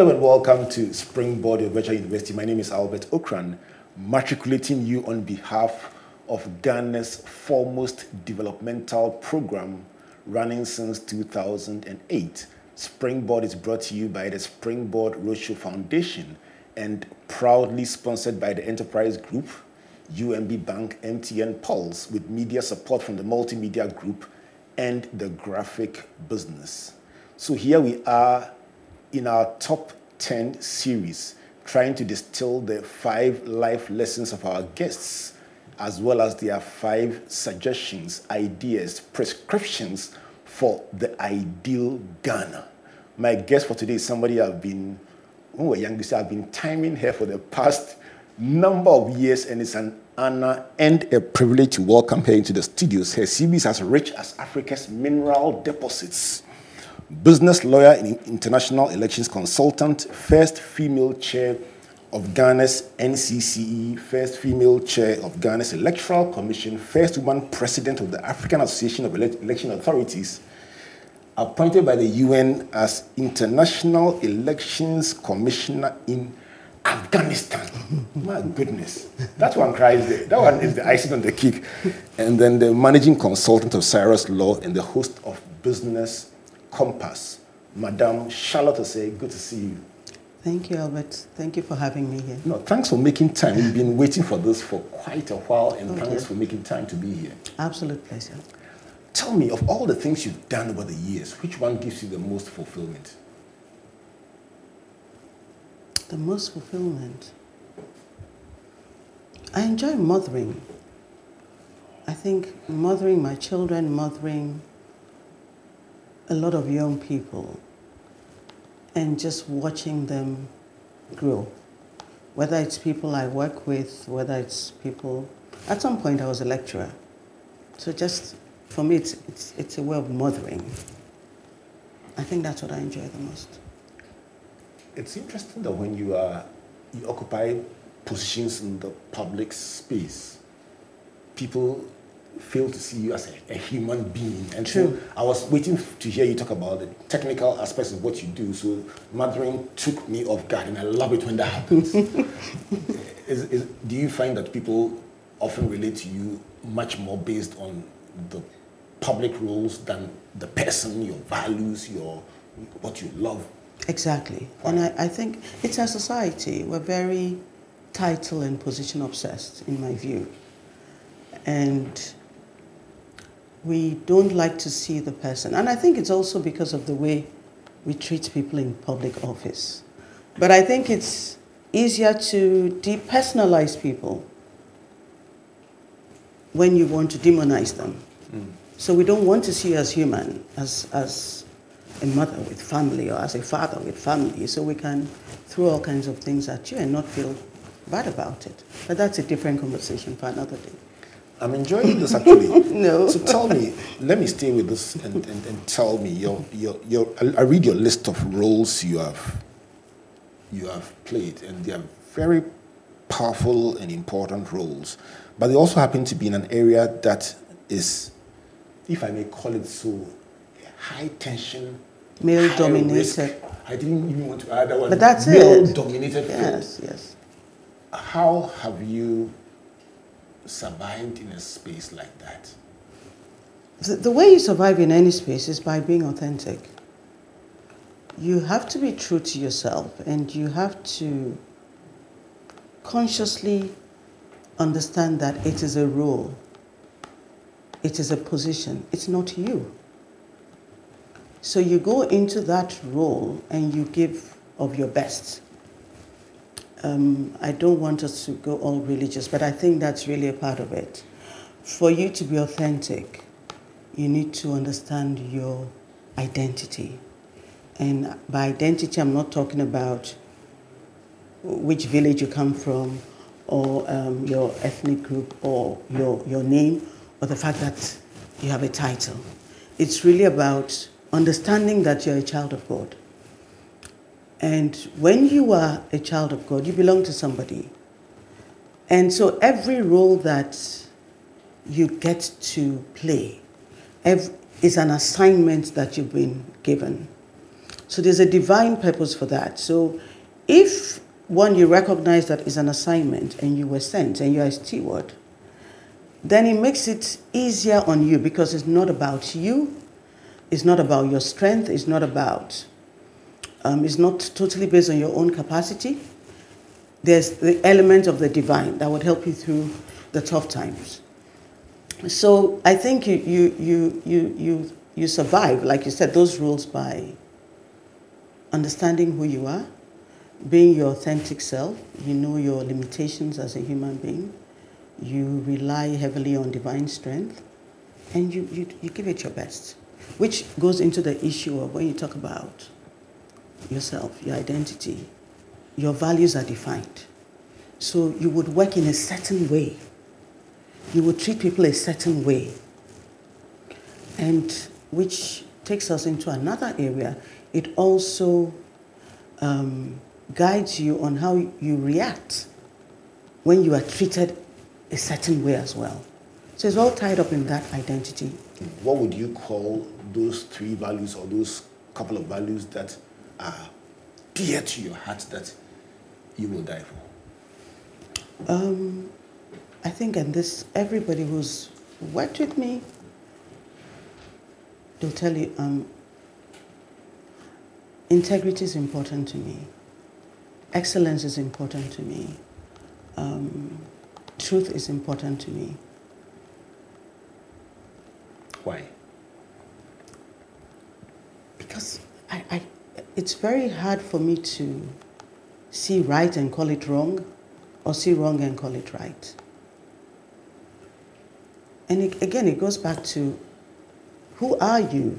Hello and welcome to Springboard your Virtual University. My name is Albert Ocran, matriculating you on behalf of Ghana's foremost developmental program running since 2008. Springboard is brought to you by the Springboard Roadshow Foundation and proudly sponsored by the Enterprise Group, UMB Bank, MTN Pulse, with media support from the Multimedia Group and the graphic business. So here we are in our top 10 series, trying to distill the five life lessons of our guests, as well as their five suggestions, ideas, prescriptions for the ideal Ghana. My guest for today is somebody I've been, when we were young, I've been timing her for the past number of years, and it's an honor and a privilege to welcome her into the studios. Her CV is as rich as Africa's mineral deposits. Business lawyer and international elections consultant, first female chair of Ghana's NCCE, first female chair of Ghana's Electoral Commission, first woman president of the African Association of Election Authorities, appointed by the UN as International Elections Commissioner in Afghanistan. My goodness. That one cries there. That one is the icing on the cake. And then the managing consultant of Cyrus Law and the host of Business Compass, Madame Charlotte Osei. Good to see you. Thank you, Albert. Thank you for having me here. No, thanks for making time. We've been waiting for this for quite a while, and okay. thanks for making time to be here. Absolute pleasure. Tell me, of all the things you've done over the years, which one gives you the most fulfillment? The most fulfillment. I enjoy mothering. I think mothering my children, mothering a lot of young people, and just watching them grow. Whether it's people I work with, whether it's people. At some point, I was a lecturer. So just for me, it's, it's, it's a way of mothering. I think that's what I enjoy the most. It's interesting that when you are you occupy positions in the public space, people fail to see you as a, a human being. And True. so I was waiting to hear you talk about the technical aspects of what you do. So mothering took me off guard, and I love it when that happens. is, is, do you find that people often relate to you much more based on the public roles than the person, your values, your what you love. Exactly. And I, I think it's our society. We're very title and position obsessed, in my view. And we don't like to see the person. And I think it's also because of the way we treat people in public office. But I think it's easier to depersonalize people when you want to demonize them. Mm. So we don't want to see you as human, as, as a mother with family or as a father with family. So we can throw all kinds of things at you and not feel bad about it. But that's a different conversation for another day. I'm enjoying this actually. no. So tell me, let me stay with this and, and, and tell me your, your, your, I read your list of roles you have, you have played, and they are very powerful and important roles. But they also happen to be in an area that is if I may call it so, high tension, male dominated. I didn't even want to add that one. But that's male it. dominated. Yes, field. yes. How have you survived in a space like that? The, the way you survive in any space is by being authentic. You have to be true to yourself and you have to consciously understand that it is a role it is a position, it's not you. So you go into that role and you give of your best. Um, I don't want us to go all religious, but I think that's really a part of it. For you to be authentic, you need to understand your identity. And by identity, I'm not talking about which village you come from or um, your ethnic group or your, your name or the fact that you have a title. It's really about understanding that you're a child of God. And when you are a child of God, you belong to somebody. And so every role that you get to play, every, is an assignment that you've been given. So there's a divine purpose for that. So if one you recognize that is an assignment and you were sent and you are a steward, then it makes it easier on you because it's not about you, it's not about your strength, it's not about, um, it's not totally based on your own capacity. There's the element of the divine that would help you through the tough times. So I think you, you, you, you, you, you survive, like you said, those rules by understanding who you are, being your authentic self, you know your limitations as a human being, you rely heavily on divine strength, and you, you, you give it your best. Which goes into the issue of when you talk about yourself, your identity, your values are defined. So you would work in a certain way. You would treat people a certain way. And which takes us into another area. It also um, guides you on how you react when you are treated a certain way as well. So it's all tied up in that identity. What would you call those three values or those couple of values that are dear to your heart that you will die for? Um, I think, and this, everybody who's worked with me, they'll tell you um, integrity is important to me, excellence is important to me, um, truth is important to me. Why? Because I, I, it's very hard for me to see right and call it wrong, or see wrong and call it right. And it, again, it goes back to who are you?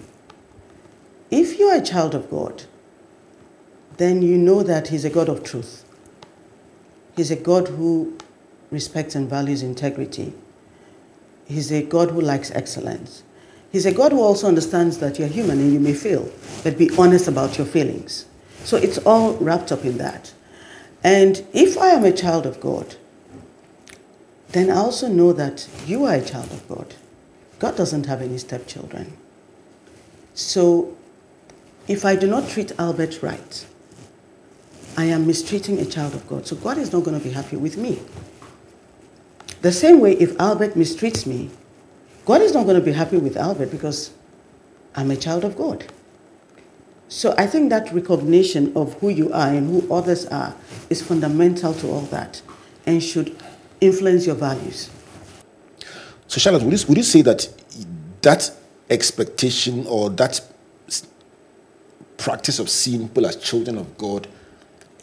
If you are a child of God, then you know that He's a God of truth. He's a God who respects and values integrity. He's a God who likes excellence. He's a God who also understands that you're human and you may fail, but be honest about your feelings. So it's all wrapped up in that. And if I am a child of God, then I also know that you are a child of God. God doesn't have any stepchildren. So if I do not treat Albert right, I am mistreating a child of God. So God is not going to be happy with me. The same way, if Albert mistreats me, God is not going to be happy with Albert because I'm a child of God. So I think that recognition of who you are and who others are is fundamental to all that and should influence your values. So, Charlotte, would you, would you say that that expectation or that practice of seeing people as children of God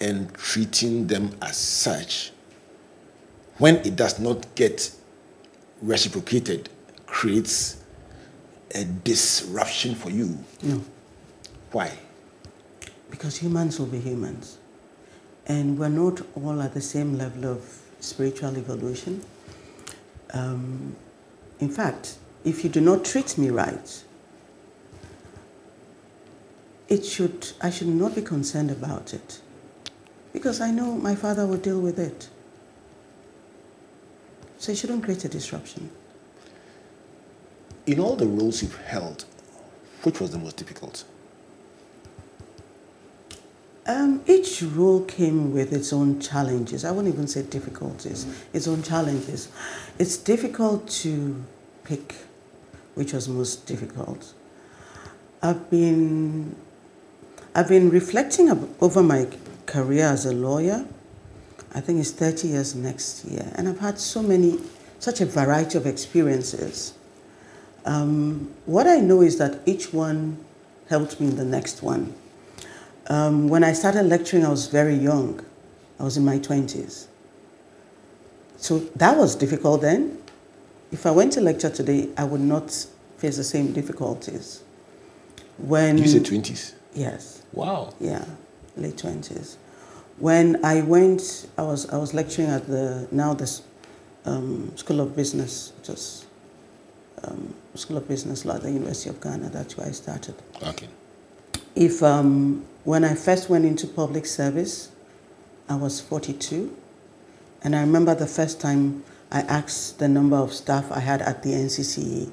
and treating them as such, when it does not get reciprocated, creates a disruption for you? No. Why? Because humans will be humans. And we're not all at the same level of spiritual evolution. Um, in fact, if you do not treat me right, it should, I should not be concerned about it because I know my father will deal with it. So it shouldn't create a disruption. In all the roles you've held, which was the most difficult? Um, each role came with its own challenges. I wouldn't even say difficulties, its own challenges. It's difficult to pick which was most difficult. I've been, I've been reflecting over my career as a lawyer. I think it's 30 years next year. And I've had so many, such a variety of experiences. Um, what I know is that each one helped me in the next one. Um, when I started lecturing, I was very young. I was in my 20s. So that was difficult then. If I went to lecture today, I would not face the same difficulties. When you said 20s? Yes. Wow. Yeah, late 20s. When I went, I was, I was lecturing at the, now the um, School of Business, just um, School of Business Law at the University of Ghana. That's where I started. Okay. If um, when I first went into public service, I was 42, and I remember the first time I asked the number of staff I had at the NCCE,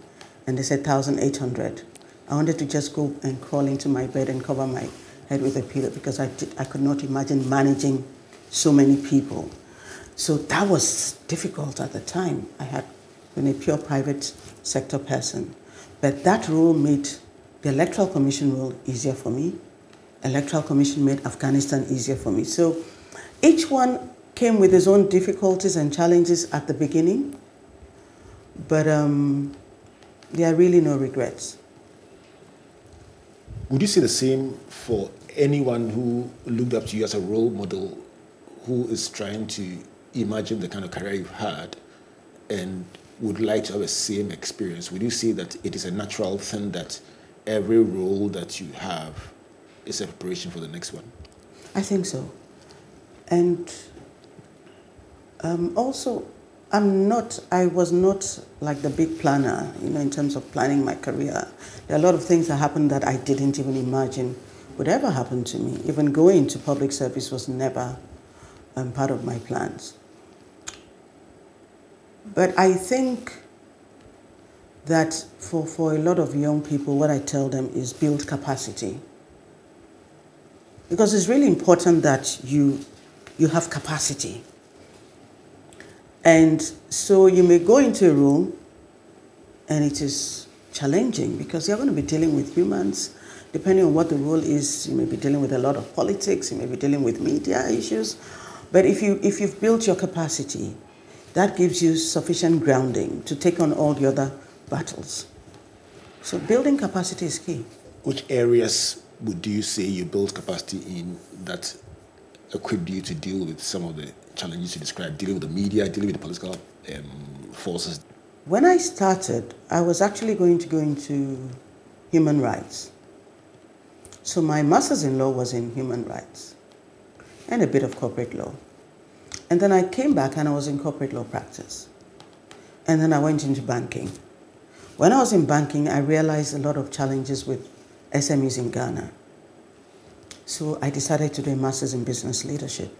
and they said 1,800. I wanted to just go and crawl into my bed and cover my head with a pillow because I, did, I could not imagine managing so many people. So that was difficult at the time. I had been a pure private sector person. But that role made the Electoral Commission role easier for me. Electoral Commission made Afghanistan easier for me. So each one came with its own difficulties and challenges at the beginning, but um, there are really no regrets. Would you say the same for anyone who looked up to you as a role model who is trying to imagine the kind of career you've had and would like to have the same experience? Would you say that it is a natural thing that every role that you have is a preparation for the next one? I think so. And um, also, I'm not, I was not like the big planner, you know, in terms of planning my career. There are a lot of things that happened that I didn't even imagine would ever happen to me. Even going to public service was never um, part of my plans. But I think that for, for a lot of young people, what I tell them is build capacity. Because it's really important that you, you have capacity. And so you may go into a room and it is challenging because you're going to be dealing with humans. Depending on what the role is, you may be dealing with a lot of politics, you may be dealing with media issues. But if, you, if you've built your capacity, that gives you sufficient grounding to take on all the other battles. So building capacity is key. Which areas would you say you built capacity in that equipped you to deal with some of the challenges you described, dealing with the media, dealing with the political um, forces? When I started, I was actually going to go into human rights. So my master's in law was in human rights and a bit of corporate law. And then I came back and I was in corporate law practice. And then I went into banking. When I was in banking, I realized a lot of challenges with SMEs in Ghana. So I decided to do a master's in business leadership.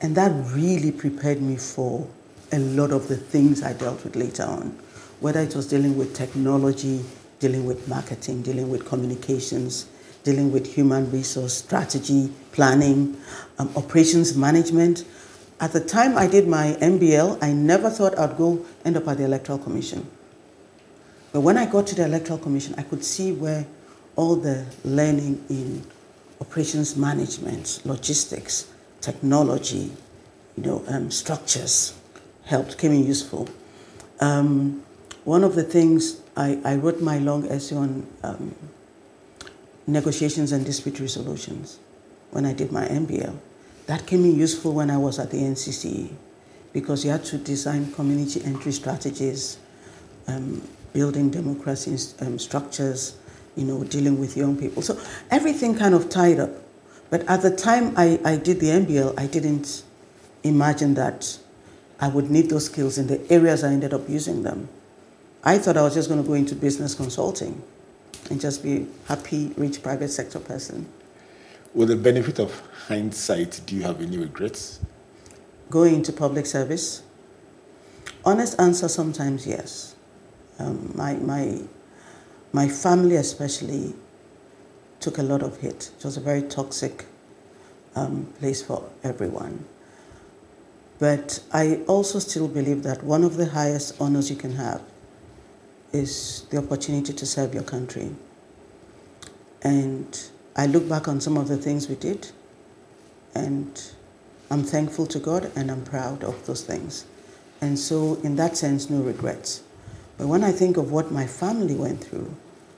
And that really prepared me for a lot of the things I dealt with later on, whether it was dealing with technology, dealing with marketing, dealing with communications, dealing with human resource strategy, planning, um, operations management. At the time I did my MBL, I never thought I'd go end up at the Electoral Commission. But when I got to the Electoral Commission, I could see where all the learning in operations management, logistics, technology, you know, um, structures helped, came in useful. Um, one of the things I, I, wrote my long essay on um, negotiations and dispute resolutions when I did my MBL. That came in useful when I was at the NCC because you had to design community entry strategies, um, building democracy um, structures, you know, dealing with young people. So everything kind of tied up. But at the time I, I did the MBL, I didn't imagine that I would need those skills in the areas I ended up using them. I thought I was just going to go into business consulting and just be happy, rich private sector person. With the benefit of hindsight, do you have any regrets? Going into public service? Honest answer, sometimes yes. Um, my, my, my family especially took a lot of hit. It was a very toxic um, place for everyone. But I also still believe that one of the highest honors you can have is the opportunity to serve your country. And I look back on some of the things we did, and I'm thankful to God and I'm proud of those things. And so, in that sense, no regrets. But when I think of what my family went through,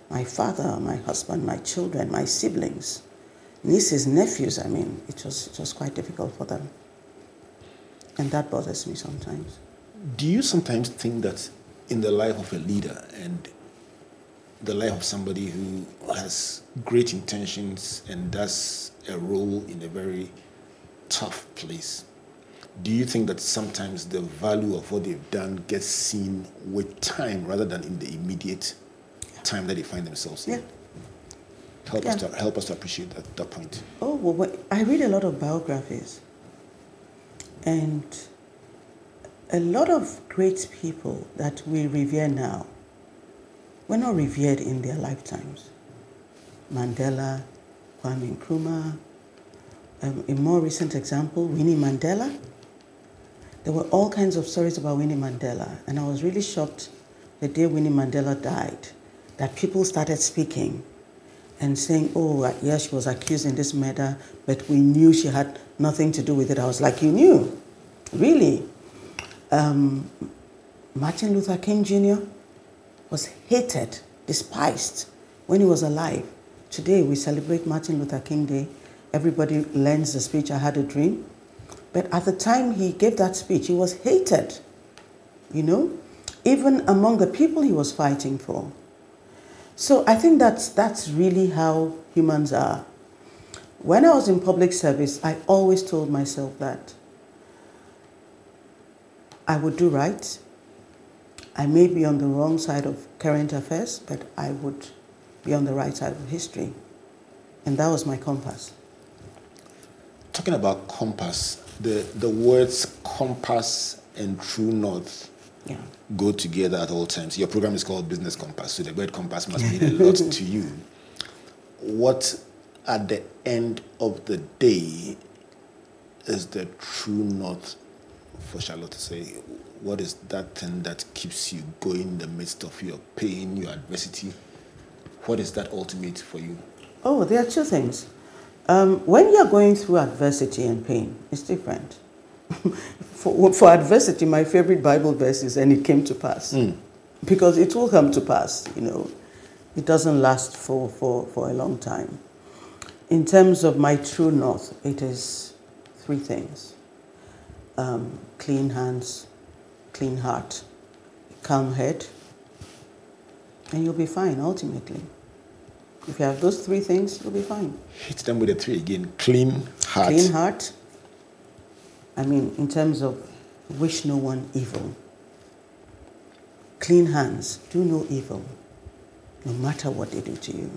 my father, my husband, my children, my siblings, nieces, nephews, I mean, it was, it was quite difficult for them. And that bothers me sometimes. Do you sometimes think that in the life of a leader and the life of somebody who has great intentions and does a role in a very tough place, do you think that sometimes the value of what they've done gets seen with time rather than in the immediate time that they find themselves in? Yeah. Help, Yeah. us to, help us to appreciate that, that point. Oh, well, I read a lot of biographies. And a lot of great people that we revere now were not revered in their lifetimes. Mandela, Kwame Nkrumah, um, a more recent example, Winnie Mandela. There were all kinds of stories about Winnie Mandela, and I was really shocked the day Winnie Mandela died that people started speaking and saying, oh, uh, yes, she was accused in this murder, but we knew she had nothing to do with it. I was like, you knew? Really? Um, Martin Luther King Jr. was hated, despised when he was alive. Today we celebrate Martin Luther King Day. Everybody learns the speech, I Had a Dream. But at the time he gave that speech, he was hated, you know, even among the people he was fighting for. So I think that's, that's really how humans are. When I was in public service, I always told myself that I would do right. I may be on the wrong side of current affairs, but I would be on the right side of history. And that was my compass. Talking about compass, the, the words compass and true north Yeah. go together at all times. Your program is called Business Compass, so the word compass must mean a lot to you. What, at the end of the day, is the true north for Charlotte Osei? What is that thing that keeps you going in the midst of your pain, your adversity? What is that ultimate for you? Oh, there are two things. Um, when you're going through adversity and pain, it's different. for, for adversity, my favorite Bible verse is, and it came to pass. Because it will come to pass, you know. It doesn't last for, for, for a long time. In terms of my true north, it is three things um, clean hands, clean heart, calm head, and you'll be fine ultimately. If you have those three things, you'll be fine. Hit them with the three again. Clean heart. Clean heart. I mean, in terms of wish no one evil. Clean hands. Do no evil, no matter what they do to you.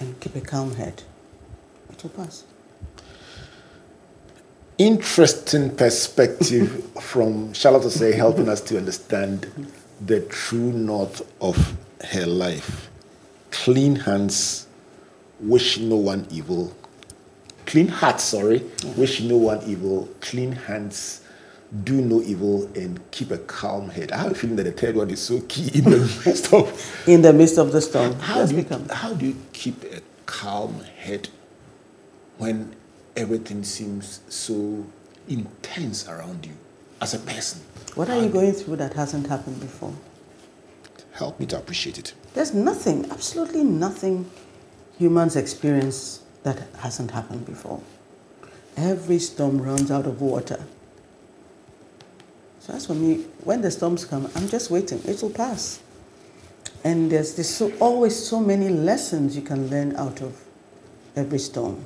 And keep a calm head. It will pass. Interesting perspective from Charlotte Osei helping us to understand the true north of her life. Clean hands, wish no one evil. Clean heart, sorry, wish no one evil. Clean hands, do no evil, and keep a calm head. I have a feeling that the third one is so key in the midst of. In the midst of the storm. How do, you, how do you keep a calm head when everything seems so intense around you as a person? What are you going through that hasn't happened before? Help me to appreciate it. There's nothing, absolutely nothing humans experience that hasn't happened before. Every storm runs out of water. So that's for me, when the storms come, I'm just waiting. It will pass. And there's, there's so, always so many lessons you can learn out of every storm.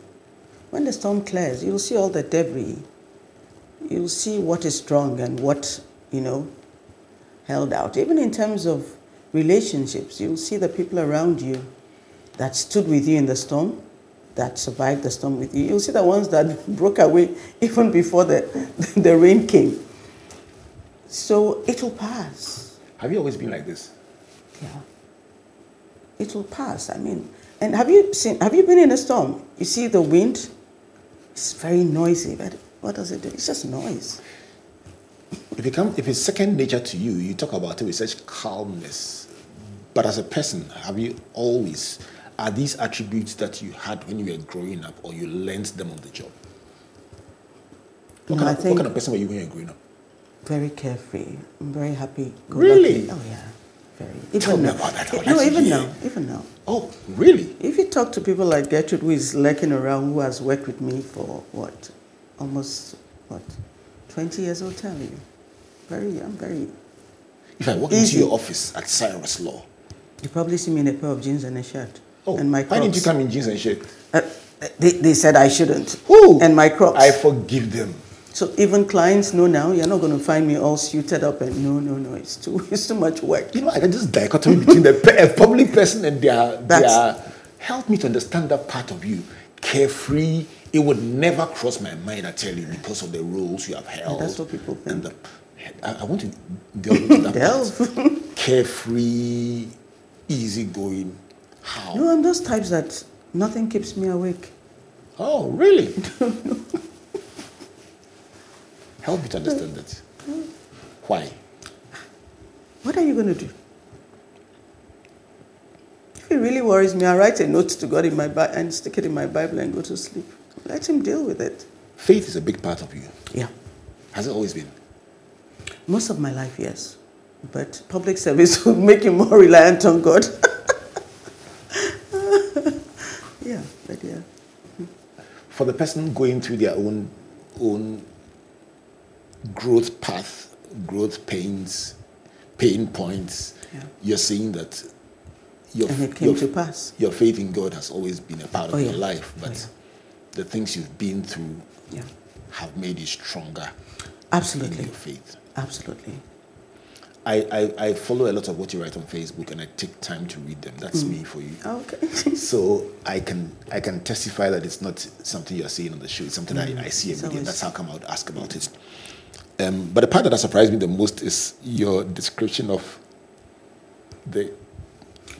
When the storm clears, you'll see all the debris. You'll see what is strong and what, you know, held out. Even in terms of relationships, you'll see the people around you that stood with you in the storm, that survived the storm with you. You'll see the ones that broke away even before the, the rain came. So it will pass. Have you always been like this? Yeah. It will pass. I mean, and have you seen, have you been in a storm? You see the wind? It's very noisy, but what does it do? It's just noise. It become if it's second nature to you, you talk about it with such calmness. But as a person, have you always are these attributes that you had when you were growing up or you learned them on the job? What, No, kind, of, what kind of person were you when you were growing up? Very carefree. I'm very happy. Really? Oh yeah. Very. Tell me now. about that. No, even hear. now. Even now. Oh, really? If you talk to people like Gertrude, who is lurking around, who has worked with me for what, almost what, 20 years, will tell you. Very, I'm very. If I walk Easy. into your office at Cyrus Law, You probably see me in a pair of jeans and a shirt. oh, and my why didn't you come in jeans and shirt? Uh, they, they said I shouldn't. Who? And my crocs. I forgive them. So even clients know now, you're not going to find me all suited up and no, no, no, it's too, it's too much work. You know, I can just dichotomy between the public person and their, their. That's- Help me to understand that part of you. Carefree. It would never cross my mind, I tell you, because of the roles you have held. that's what people And the, I, I want to delve into that Delve. part. Carefree, easygoing. How? No, I'm those types that nothing keeps me awake. Oh, really? Help me to understand that. Why? What are you going to do? If it really worries me, I write a note to God in my Bi- and stick it in my Bible and go to sleep. Let Him deal with it. Faith is a big part of you. Yeah. Has it always been? Most of my life, yes. But public service will make you more reliant on God. yeah, but yeah. For the person going through their own own growth path, growth pains, pain points, Yeah. you're saying that your, And it came your, to pass. your faith in God has always been a part of Oh, your yeah. life, Oh, but yeah. the things you've been through Yeah. have made you stronger Absolutely. your faith. Absolutely. I, I, I follow a lot of what you write on Facebook and I take time to read them. Mm. That's me for you. Okay. So I can I can testify that it's not something you're seeing on the show. It's something I, I see Mm. Every day. That's how come I would ask about it. Um, but the part that surprised me the most is your description of the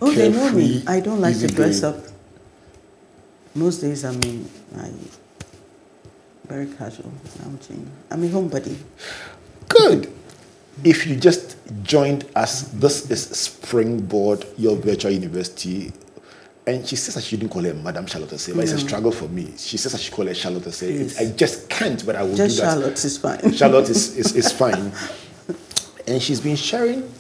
Oh, they know me. I don't like to dress up. Most days, I mean, I very casual. I'm a homebody. Good. If you just joined us, this is Springboard, your virtual university. And she says that she didn't call her Madame Charlotte Osei, but it's a mm. struggle for me. She says that she called her Charlotte Osei. Please. I just can't, but I will Just do that. Charlotte is fine. Charlotte is, is, is fine. And she's been sharing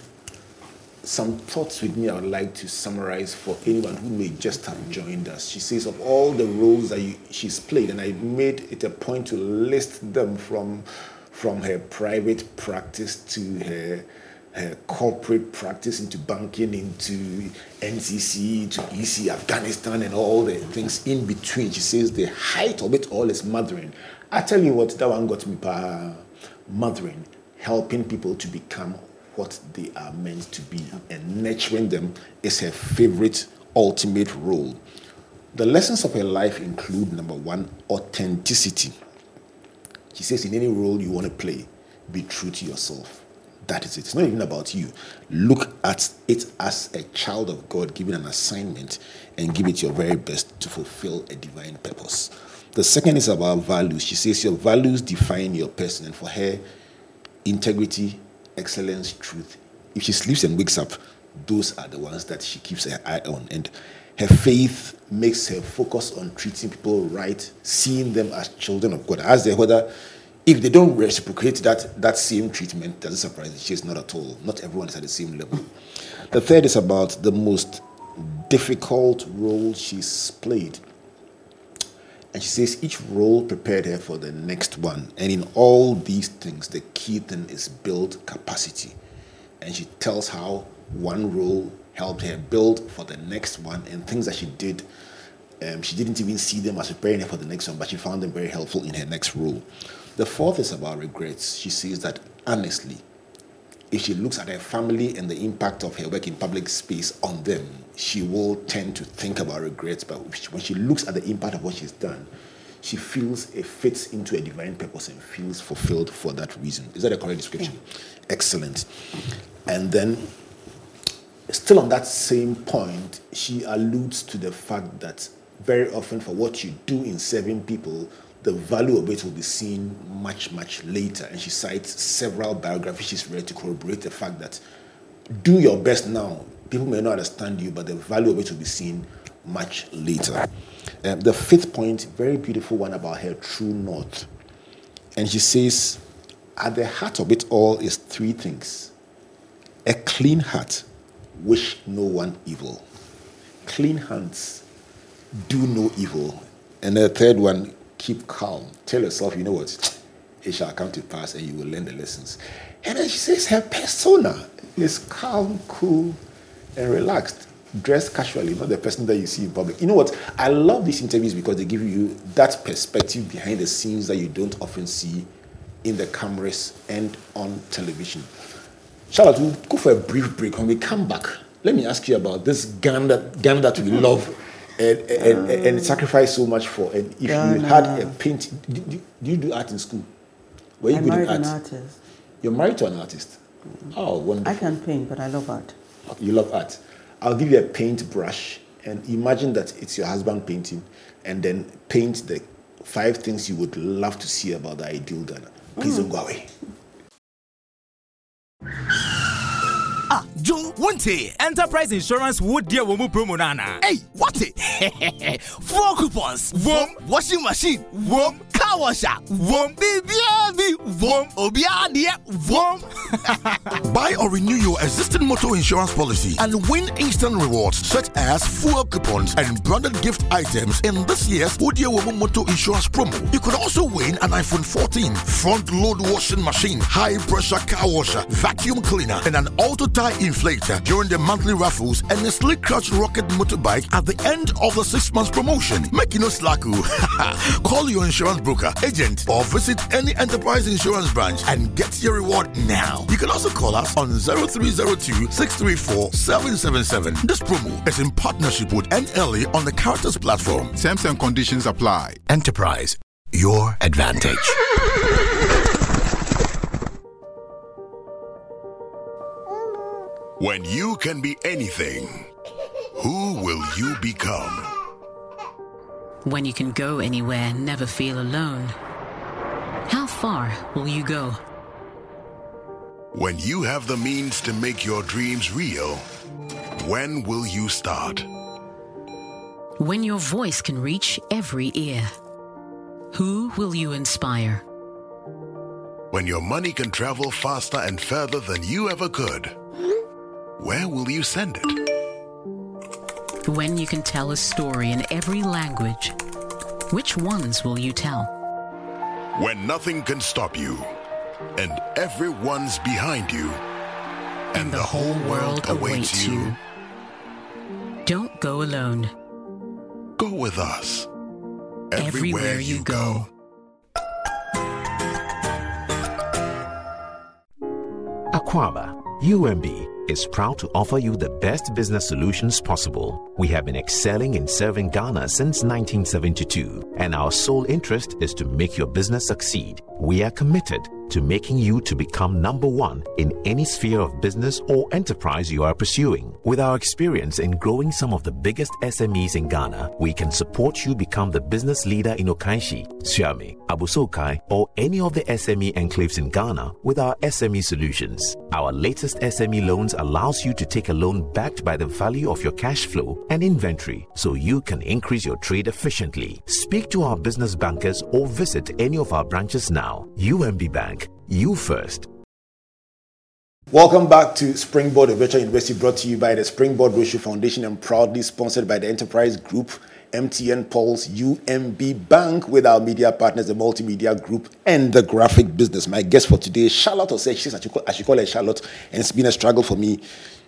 some thoughts with me I would like to summarize for anyone who may just have joined us. She says, of all the roles that you, she's played, and I made it a point to list them from, from her private practice to her, corporate practice, into banking, into NCC, to EC, Afghanistan, and all the things in between. She says the height of it all is mothering. I tell you what, that one got me, pa, mothering, helping people to become what they are meant to be and nurturing them is her favorite ultimate role. The lessons of her life include number one, authenticity. She says, in any role you want to play, be true to yourself. That is it. It's not even about you. Look at it as a child of God given an assignment and give it your very best to fulfill a divine purpose. The second is about values. She says, Your values define your person. And for her, integrity, excellence, truth. If she sleeps and wakes up, those are the ones that she keeps her eye on. And her faith makes her focus on treating people right, seeing them as children of God. Ask them whether, if they don't reciprocate that, that same treatment, doesn't surprise her. She is not at all. Not everyone is at the same level. The third is about the most difficult role she's played. And she says each role prepared her for the next one. And in all these things, the key thing is build capacity. And she tells how one role helped her build for the next one and things that she did. Um, she didn't even see them as preparing her for the next one, but she found them very helpful in her next role. The fourth is about regrets. She says that honestly, if she looks at her family and the impact of her work in public space on them, she will tend to think about regrets. But when she looks at the impact of what she's done, she feels it fits into a divine purpose and feels fulfilled for that reason. Is that a correct description? Excellent. And then, still on that same point, she alludes to the fact that very often for what you do in serving people, the value of it will be seen much, much later. And she cites several biographies she's read to corroborate the fact that do your best now. People may not understand you, but the value of it will be seen much later. Um, the fifth point, very beautiful one about her true north. And she says, at the heart of it all is three things a clean heart, wish no one evil. Clean hands, do no evil. And the third one, keep calm. Tell yourself, you know what? It shall come to pass and you will learn the lessons. And then she says her persona is calm, cool, and relaxed. Dressed casually, not the person that you see in public. You know what? I love these interviews because they give you that perspective behind the scenes that you don't often see in the cameras and on television. Charlotte, we'll go for a brief break. When we come back, let me ask you about this Ghana that, Ghana that we love and, and, and, and ah. sacrifice so much for. And if you had a paint, do, you do art in school? Were you I good at an art? artist. You're married to an artist. Mm. Oh, wonderful. I can paint, but I love art. You love art. I'll give you a paint brush and imagine that it's your husband painting, and then paint the five things you would love to see about the ideal Ghana. Please mm. don't go away. Joe, one Enterprise Insurance would deal with promo nana. Hey, what it? Four coupons. One washing machine. One washer. One baby, one obiadia. One. Buy or renew your existing motor insurance policy and win instant rewards such as fuel coupons and branded gift items in this year's Udia Woman Motor Insurance promo. You could also win an iPhone 14, front load washing machine, high pressure car washer, vacuum cleaner, and an auto tire inflator during the monthly raffles and a slick clutch rocket motorbike at the end of the six months promotion. Make you no slack. Call your insurance broker, agent, or visit any enterprise insurance branch and get your reward now. You can also call us on 0302 634 777. This promo is in partnership with NLA on the Characters platform. Terms and conditions apply. Enterprise, your advantage. When you can be anything, who will you become? When you can go anywhere, and never feel alone. How far will you go? When you have the means to make your dreams real, when will you start? When your voice can reach every ear. Who will you inspire? When your money can travel faster and further than you ever could, where will you send it? When you can tell a story in every language, which ones will you tell? When nothing can stop you, and everyone's behind you, and, the, whole world awaits you. Don't go alone. Go with us. Everywhere you go. Akwaaba, UMB, is proud to offer you the best business solutions possible. We have been excelling in serving Ghana since 1972, and our sole interest is to make your business succeed. We are committed to making you to become number one in any sphere of business or enterprise you are pursuing. With our experience in growing some of the biggest SMEs in Ghana, we can support you become the business leader in Okaishie, Siami, Abossey Okai, or any of the SME enclaves in Ghana with our SME solutions. Our latest SME loans allows you to take a loan backed by the value of your cash flow and inventory so you can increase your trade efficiently. Speak to our business bankers or visit any of our branches now. UMB Bank, you first. Welcome back to Springboard of Virtual University, brought to you by the Springboard Roadshow Foundation and proudly sponsored by the Enterprise Group, MTN Pulse, UMB Bank, with our media partners, the Multimedia Group, and the Graphic Business. My guest for today, is Charlotte Osei, she's, I should call her Charlotte, and it's been a struggle for me.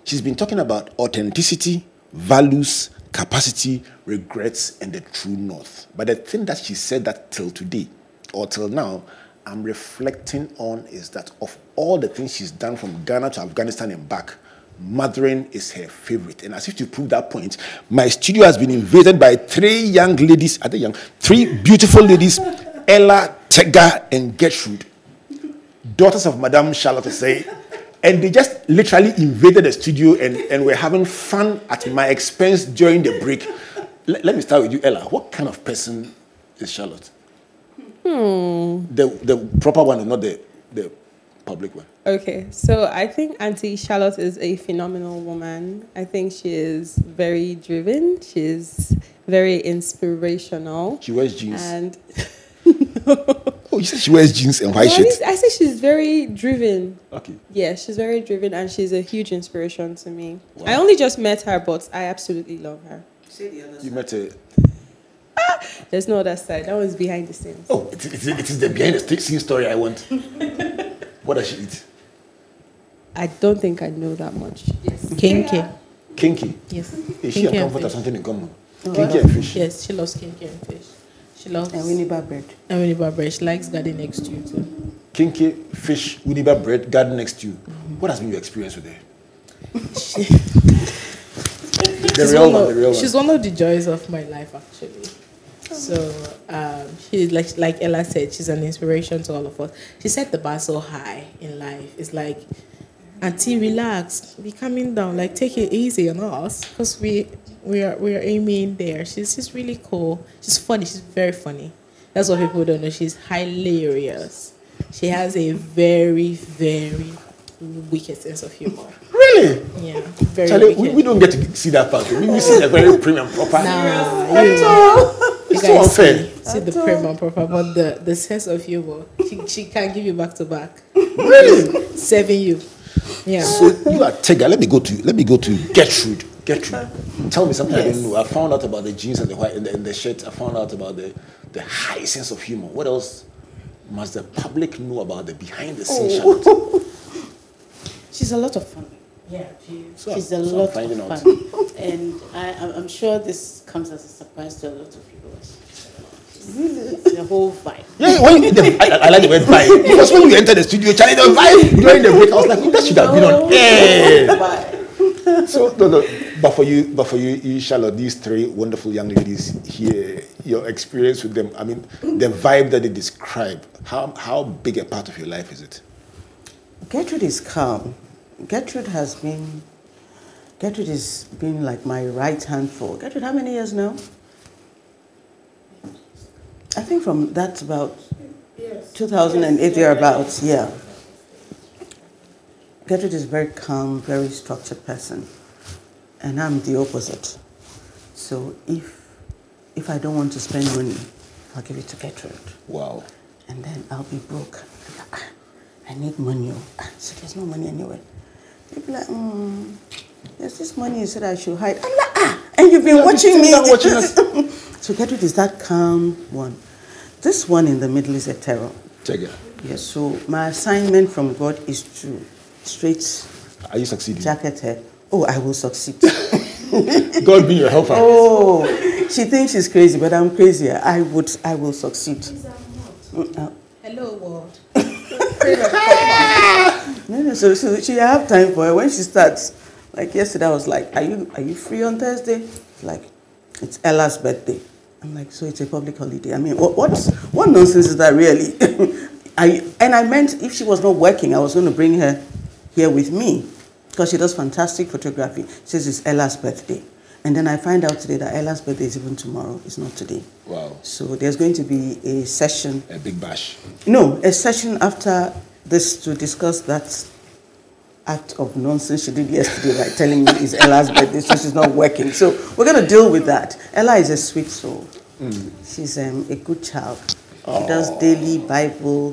She's been talking about authenticity, values, capacity, regrets, and the true north. But the thing that she said that till today, or till now, I'm reflecting on is that of all the things she's done from Ghana to Afghanistan and back, mothering is her favorite. And as if to prove that point, my studio has been invaded by three young ladies, I think young, three beautiful ladies, Ella, Tega, and Gertrude, daughters of Madame Charlotte Osei. And they just literally invaded the studio and, and were having fun at my expense during the break. Le- let me start with you, Ella. What kind of person is Charlotte? The, the proper one and not the, the public one. Okay, so I think Auntie Charlotte is a phenomenal woman. I think she is very driven. She's very inspirational. She wears jeans. And no. oh, you said she wears jeans and white No, I shirt. mean, I say she's very driven. Okay. Yeah, she's very driven and she's a huge inspiration to me. I only just met her, but I absolutely love her. You met her. There's no other side. That one's behind the scenes. Oh, it, it, it is the behind the scenes story I want. what does she eat? I don't think I know that much. Yes. Kenkey. Kenkey. Yes. Is she Kenkey and and Comfort have fish. something in common? Kenkey and fish. Yes, she loves kenkey and fish. She loves And Winnie Bar bread. and Winnie Bar bread. She likes garden next to you too. Kenkey, fish, Uniba bread, garden next to you. Mm-hmm. What has been your experience with her? the She's real one one, of- the real She's one. one of the joys of my life, actually. So um, she's like like Ella said, she's an inspiration to all of us. She set the bar so high in life. It's like Auntie, relax. Be coming down. Like, take it easy on us. Because we, we, are, we are aiming there. She's just really cool. She's funny. She's very funny. That's what people don't know. She's hilarious. She has a very, very wicked sense of humor. Really? Yeah, very Charlie, we, we don't get to see that part. We, we see the very premium proper. Nah, you it's so guys unfair. See, see the premium proper, but the, the sense of humor, she, she can give you back to back. Really? Serving you. Yeah. So you are Tega. Let me go to let me go to Gertrude. Gertrude, tell me something I Yes. didn't know. I found out about the jeans and the white and the, and the shirt. I found out about the the high sense of humor. What else must the public know about the behind the scenes? Oh. Charlotte? She's a lot of fun. Yeah, she, So- she's a so lot finding of out. fun. and I, I'm I'm sure this comes as a surprise to a lot of people. Really? The whole vibe. Yeah, when you, the, I, I like the word vibe because when you entered the studio, Charlie, the vibe during the break, I was like, that should have been on oh, air. So no, no, but for you, but for you, you, Charlotte, these three wonderful young ladies here, your experience with them, I mean, the vibe that they describe, how how big a part of your life is it? Gertrude is calm. Gertrude has been, Gertrude has been like my right hand for. Gertrude, how many years now? I think from that's about 2008 thereabouts, yeah. Gertrude is a very calm, very structured person. And I'm the opposite. So if if I don't want to spend money, I'll give it to Gertrude. Wow. And then I'll be broke. I need money. oh. So there's no money anywhere. You'll be like, mm, there's this money you said I should hide. I'm like, ah, and you've been Yeah, watching me. been watching us. so Gertrude is that calm one. This one in the middle is a terror. Tega, Yes, so my assignment from God is to straight are you succeeding? jacket her. Oh, I will succeed. God be your helper. Oh, she thinks she's crazy, but I'm crazier. I would, I will succeed. Mm, uh, Hello, world. No, no, so, so she have time for her when she starts. Like yesterday, I was like, "Are you are you free on Thursday?" It's like, "It's Ella's birthday." I'm like, "So it's a public holiday." I mean, what what's, what nonsense is that really? I and I meant if she was not working, I was going to bring her here with me because she does fantastic photography. She says it's Ella's birthday, and then I find out today that Ella's birthday is even tomorrow. It's not today. Wow. So there's going to be a session A big bash. no, a session after this to discuss that act of nonsense she did yesterday by telling me it's Ella's birthday, so she's not working. So we're going to deal with that. Ella is a sweet soul. She's um, a good child. She does daily Bible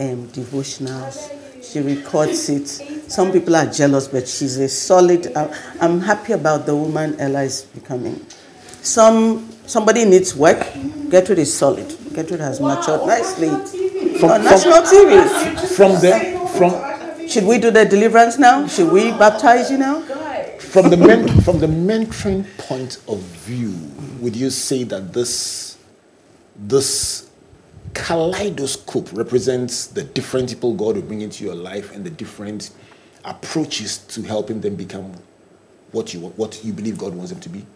um, devotionals. She records it. Some people are jealous, but she's a solid. I- I'm happy about the woman Ella is becoming. Some somebody needs work. Gertrude is solid. Gertrude has matured nicely. On national TV. From the from Should we do the deliverance now? Should we baptize you now? from the men, from the mentoring point of view, would you say that this this kaleidoscope represents the different people God will bring into your life and the different approaches to helping them become what you what you believe God wants them to be?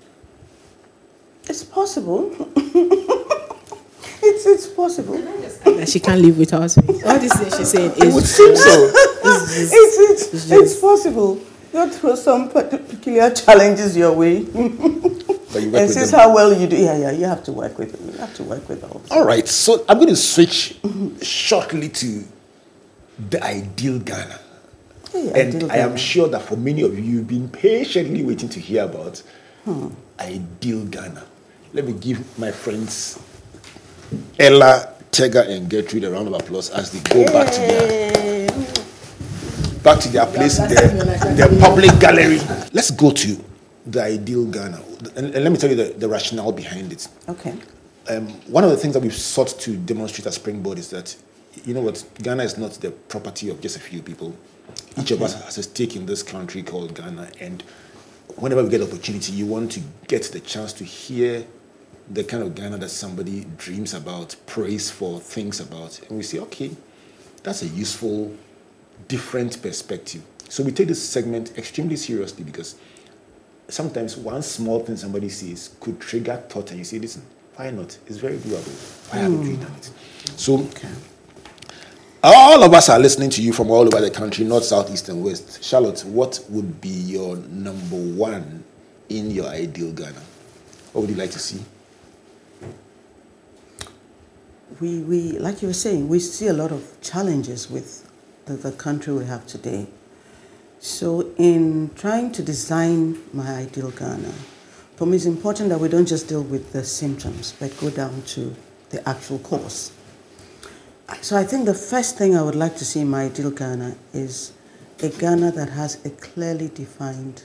It's possible. it's it's possible. That she can't live without me. All this thing she's saying It is would seem so. It's just- It's, it's, it's it's possible. God throws some pe- peculiar challenges your way. But you work and with since them. how well you do, yeah, yeah, you have to work with them. You have to work with all. All right, so I'm going to switch shortly to the ideal Ghana. Hey, and ideal I am Ghana. sure that for many of you, you've been patiently waiting to hear about Hmm. ideal Ghana. Let me give my friends Ella, Tega, and Gertrude a round of applause as they go back to their back to their place in the, the public gallery. Let's go to the ideal Ghana. And, and let me tell you the, the rationale behind it. Okay. Um, one of the things that we've sought to demonstrate at Springboard is that, you know what, Ghana is not the property of just a few people. Each of us has a stake in this country called Ghana, and whenever we get the opportunity, you want to get the chance to hear the kind of Ghana that somebody dreams about, prays for, thinks about, and we say, okay, that's a useful, different perspective. So we take this segment extremely seriously because sometimes one small thing somebody says could trigger thought, and you say, listen, why not? It's very doable. Why haven't we done it? So okay. All of us are listening to you from all over the country, north, south, east, and west. Charlotte, what would be your number one in your ideal Ghana? What would you like to see? We, we, like you were saying, we see a lot of challenges with the, the country we have today. So, in trying to design my ideal Ghana, for me it's important that we don't just deal with the symptoms, but go down to the actual cause. So, I think the first thing I would like to see in my ideal Ghana is a Ghana that has a clearly defined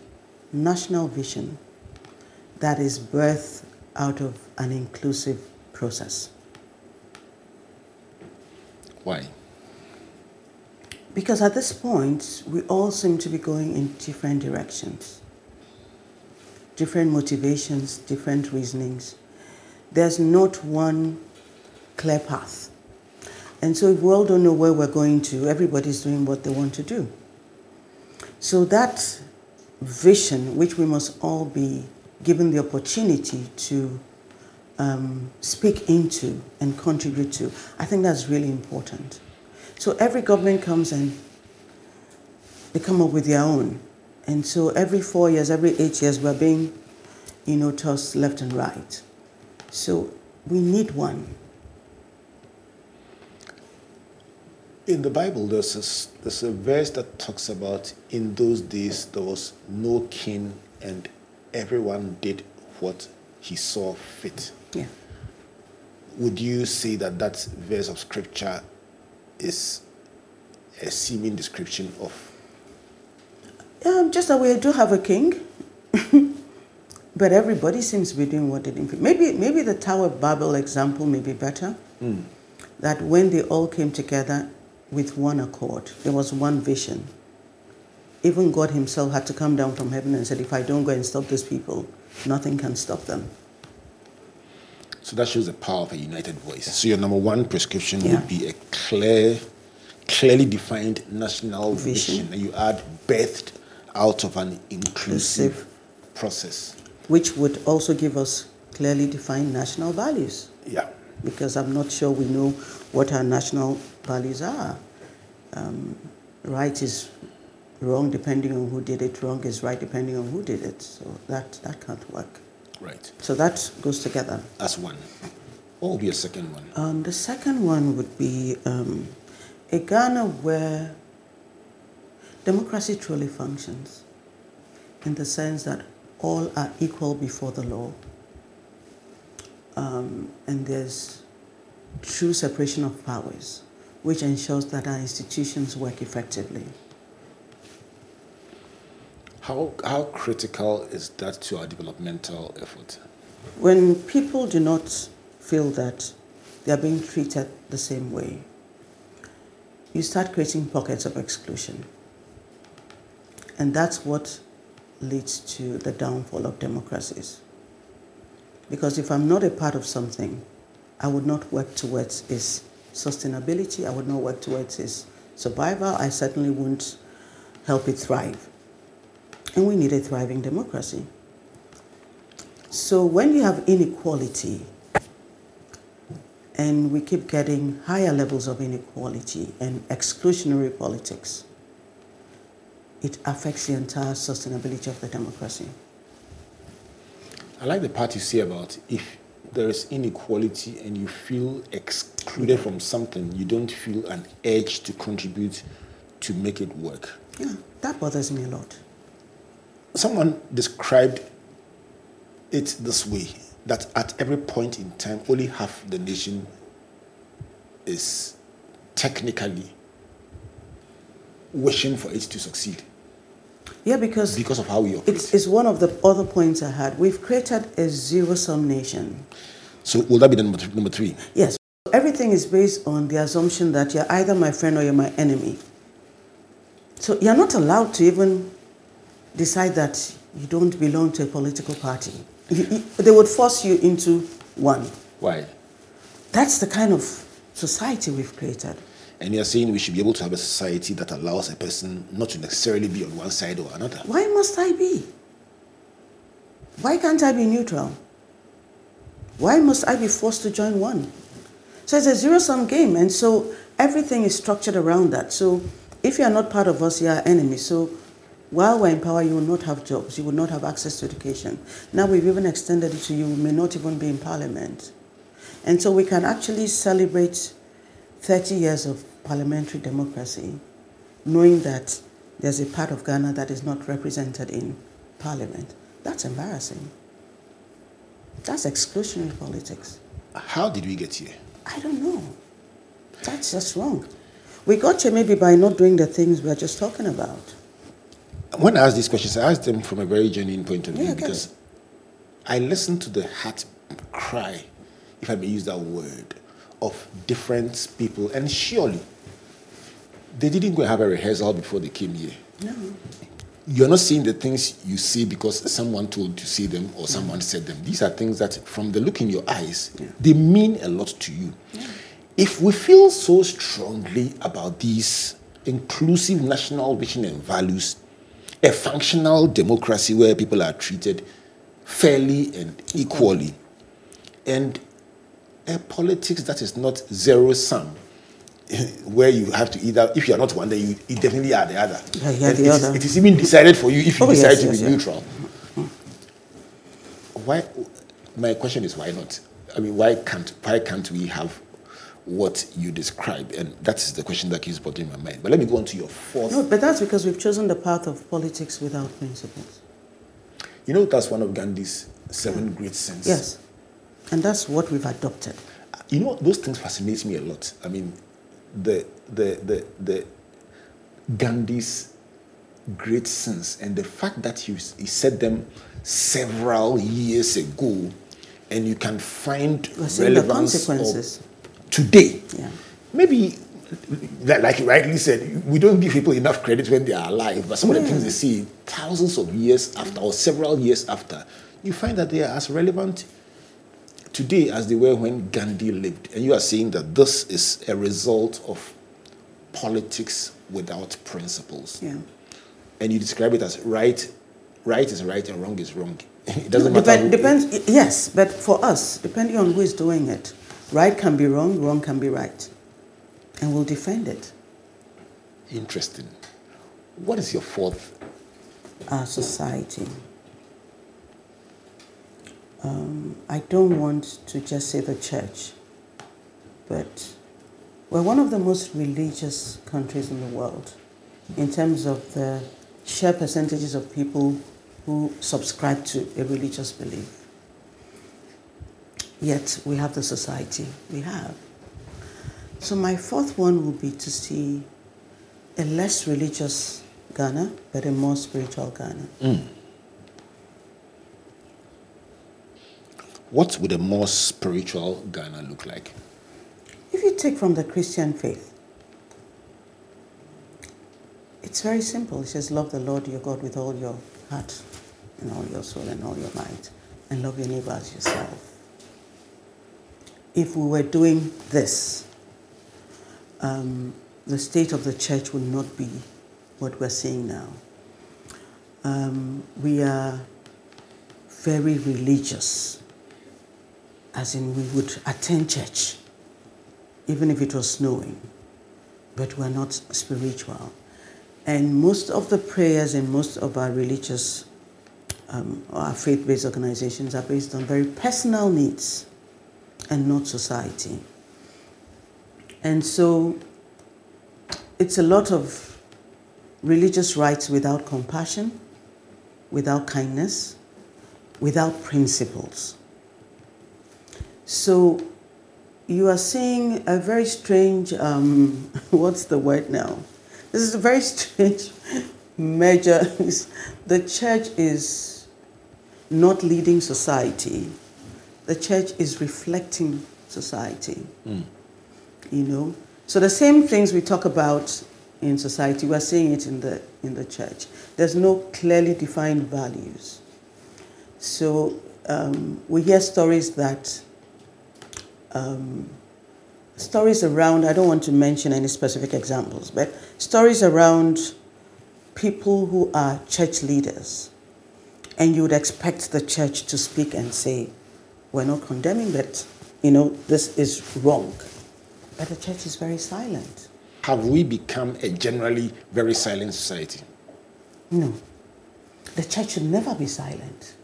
national vision that is birthed out of an inclusive process. Why? Because at this point, we all seem to be going in different directions, different motivations, different reasonings. There's not one clear path. And so, if we all don't know where we're going to, everybody's doing what they want to do. So, that vision, which we must all be given the opportunity to um, speak into and contribute to, I think that's really important. So every government comes and they come up with their own. And so every four years, every eight years, we're being, you know, tossed left and right. So we need one. In the Bible, there's a, there's a verse that talks about in those days there was no king and everyone did what he saw fit. Yeah. Would you say that that verse of scripture is a seeming description of? Um, just that we do have a king, but everybody seems to be doing what they did. Maybe, maybe the Tower of Babel example may be better. Mm. That when they all came together with one accord, there was one vision. Even God Himself had to come down from heaven and said, "If I don't go and stop these people, nothing can stop them." So that shows the power of a united voice. So your number one prescription yeah. would be a clear, clearly defined national vision, vision and you add birthed out of an inclusive, inclusive process. Which would also give us clearly defined national values. Yeah. Because I'm not sure we know what our national values are. Um, right is wrong depending on who did it, wrong is right depending on who did it. So that, that can't work. Right. So that goes together. That's one. What would be a second one? Um, the second one would be um, a Ghana where democracy truly functions in the sense that all are equal before the law. Um, and there's true separation of powers, which ensures that our institutions work effectively. How, how critical is that to our developmental effort? When people do not feel that they are being treated the same way, you start creating pockets of exclusion. And that's what leads to the downfall of democracies. Because if I'm not a part of something, I would not work towards its sustainability, I would not work towards its survival, I certainly won't help it thrive. And we need a thriving democracy. So when you have inequality, and we keep getting higher levels of inequality and exclusionary politics, it affects the entire sustainability of the democracy. I like the part you say about if there is inequality and you feel excluded from something, you don't feel an urge to contribute to make it work. Yeah, that bothers me a lot someone described it this way that at every point in time, only half the nation is technically wishing for it to succeed. Yeah, because because of how we operate. It's, it's one of the other points I had. We've created a zero-sum nation. So will that be the number, th- number three? Yes. Everything is based on the assumption that you're either my friend or you're my enemy. So you're not allowed to even decide that you don't belong to a political party. They would force you into one. Why? That's the kind of society we've created. And you're saying we should be able to have a society that allows a person not to necessarily be on one side or another. Why must I be? Why can't I be neutral? Why must I be forced to join one? So it's a zero sum game. And so everything is structured around that. So if you are not part of us, you are enemy. So while we're in power, you will not have jobs, you will not have access to education. Now we've even extended it to you, you may not even be in parliament. And so we can actually celebrate 30 years of parliamentary democracy, knowing that there's a part of Ghana that is not represented in parliament. That's embarrassing. That's exclusionary politics. How did we get here? I don't know. That's just wrong. We got here maybe by not doing the things we're just talking about. When I asked these questions, I asked them from a very genuine point of view Yeah, because I listened to the heart cry, if I may use that word, of different people, and surely they didn't go and have a rehearsal before they came here. No. You're not seeing the things you see because someone told you to see them or someone said them. These are things that, from the look in your eyes, they mean a lot to you. If we feel so strongly about these inclusive national vision and values, a functional democracy where people are treated fairly and equally, and a politics that is not zero sum, where you have to either, if you are not one, then you, you definitely are the other. Yeah, you're the it is- other. it is even decided for you if you Oh, yes, decide to yes, be yes. neutral. Why? My question is why not? I mean, why can't why can't we have what you describe? And that is the question that keeps bothering my mind. But let me go on to your fourth. No, but that's because we've chosen the path of politics without principles. You know, that's one of Gandhi's seven great sins. Yes. And that's what we've adopted. You know, those things fascinate me a lot. I mean, the the the the Gandhi's great sins and the fact that he, he said them several years ago, and you can find We're the relevance of consequences. Today. Yeah. Maybe, like like you rightly said, we don't give people enough credit when they are alive, but some of the things they see thousands of years after or several years after, you find that they are as relevant today as they were when Gandhi lived. And you are saying that this is a result of politics without principles. Yeah. And you describe it as right, right is right and wrong is wrong. It doesn't matter. Depend, depends, yes, but for us, depending on who is doing it, right can be wrong, wrong can be right. And we'll defend it. Interesting. What is your fourth? Our society. Um, I don't want to just say the church, but we're one of the most religious countries in the world in terms of the sheer percentages of people who subscribe to a religious belief. Yet we have the society we have. So my fourth one will be to see a less religious Ghana, but a more spiritual Ghana. Hmm. What would a more spiritual Ghana look like? If you take from the Christian faith, it's very simple. It says, Love the Lord your God with all your heart and all your soul and all your might, and love your neighbor as yourself. If we were doing this, um, the state of the church would not be what we're seeing now. Um, we are very religious, as in we would attend church even if it was snowing, but we're not spiritual. And most of the prayers in most of our religious, um, our faith based organizations are based on very personal needs and not society. And so it's a lot of religious rites without compassion, without kindness, without principles. So you are seeing a very strange, um, what's the word now? This is a very strange measure. the church is not leading society, the church is reflecting society. You know? So the same things we talk about in society, we're seeing it in the, in the church. There's no clearly defined values. So um, we hear stories that um, stories around, I don't want to mention any specific examples, but stories around people who are church leaders. And you would expect the church to speak and say, we're not condemning that, you know, this is wrong. but the church is very silent. Have we become a generally very silent society? No. The church should never be silent.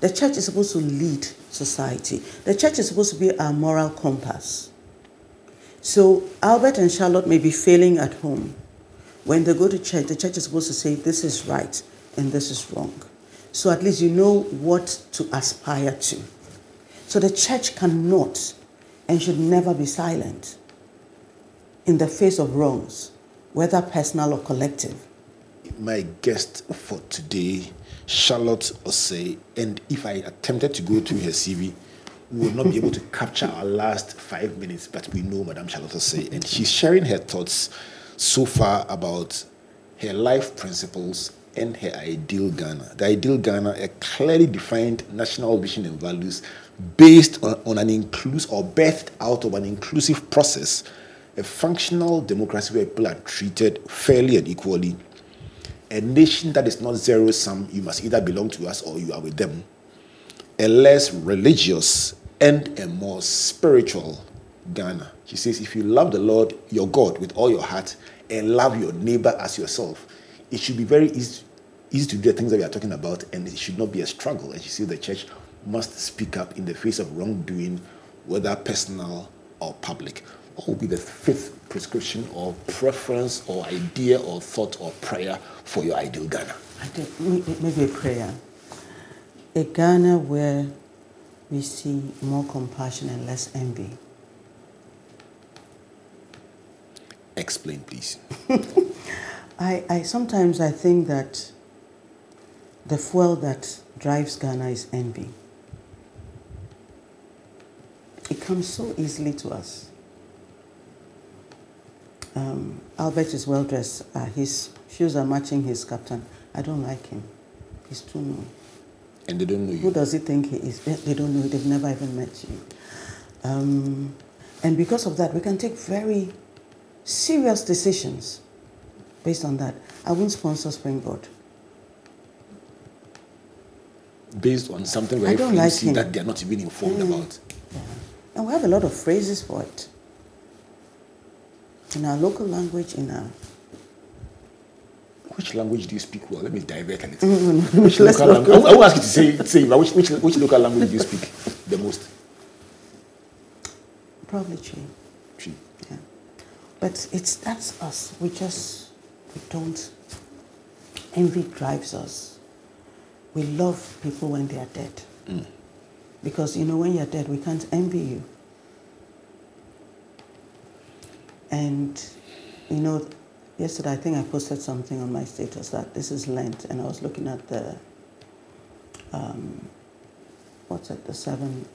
The church is supposed to lead society. The church is supposed to be our moral compass. So Albert and Charlotte may be failing at home. When they go to church, the church is supposed to say, this is right and this is wrong. So at least you know what to aspire to. So the church cannot and should never be silent in the face of wrongs, whether personal or collective. My guest for today, Charlotte Osei, and if I attempted to go through her CV, we will not be able to capture our last five minutes, but we know Madame Charlotte Osei, and she's sharing her thoughts so far about her life principles and her ideal Ghana. The ideal Ghana, a clearly defined national vision and values based on, on an inclusive or birthed out of an inclusive process, a functional democracy where people are treated fairly and equally, a nation that is not zero sum, you must either belong to us or you are with them, a less religious and a more spiritual Ghana. She says, if you love the Lord your God with all your heart and love your neighbor as yourself, it should be very easy, easy to do the things that we are talking about and it should not be a struggle. And you see, the church must speak up in the face of wrongdoing, whether personal or public. What will be the fifth prescription or preference or idea or thought or prayer for your ideal Ghana? Maybe a prayer. A Ghana where we see more compassion and less envy. Explain, please. I, I sometimes I think that the fuel that drives Ghana is envy. It comes so easily to us. Um, Albert is well dressed. Uh, his shoes are matching his captain. I don't like him. He's too new. And they don't know you. Who does he think he is? They don't know. They've never even met you. Um, and because of that, we can take very serious decisions based on that. I won't sponsor Springboard. Based on something very I don't like him. that they're not even informed Mm. about. And we have a lot of phrases for it. In our local language, in our Which language do you speak well? Let me divert a little. Mm, which let's local language? I will ask you to say, say but which, which, which local language do you speak the most? probably Twi. Twi. Yeah. But it's that's us. We just we don't envy drives us. We love people when they are dead. Mm. Because you know when you're dead we can't envy you. And you know, yesterday I think I posted something on my status that this is Lent and I was looking at the um, what's it, the seven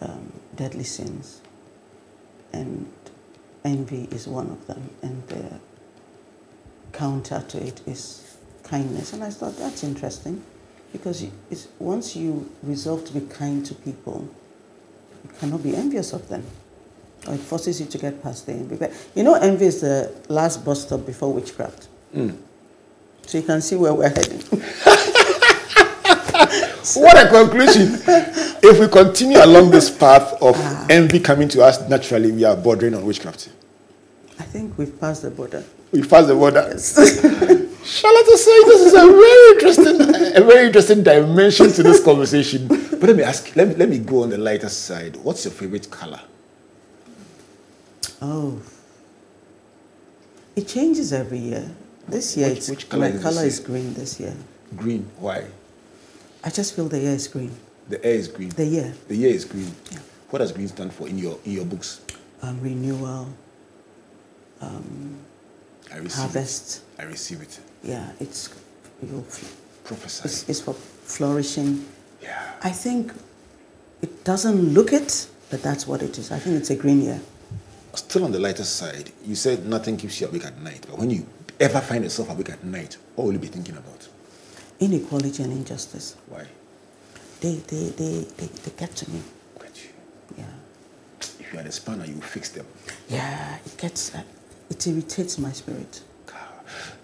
um, deadly sins. And envy is one of them. And the counter to it is kindness. And I thought that's interesting because it's, once you resolve to be kind to people, you cannot be envious of them. Or it forces you to get past the envy. But you know, envy is the last bus stop before witchcraft. Mm. So you can see where we're heading. What a conclusion! if we continue along this path of Ah. envy coming to us naturally, we are bordering on witchcraft. I think we've passed the border. We passed the border. Charlotte is saying this is a very interesting, a very interesting dimension to this conversation. But let me ask, let me, let me go on the lighter side. What's your favorite color? Oh. It changes every year. This year, Which- which colour my is color is green this year. Green. Why? I just feel the air is green. The air is green. The year. The year is green. What does green stand for in your in your books? Um, renewal, um, I receive harvest. it. I receive it. Yeah, it's, you Prophesy. it's, it's for flourishing. Yeah. I think it doesn't look it, but that's what it is. I think it's a green year. Still on the lighter side, you said nothing keeps you awake at night. But when you ever find yourself awake at night, what will you be thinking about? Inequality and injustice. Why? They, they, they, they, they get to me. Get you. Yeah. If you are the spanner, you fix them. Yeah, it gets, uh, it irritates my spirit.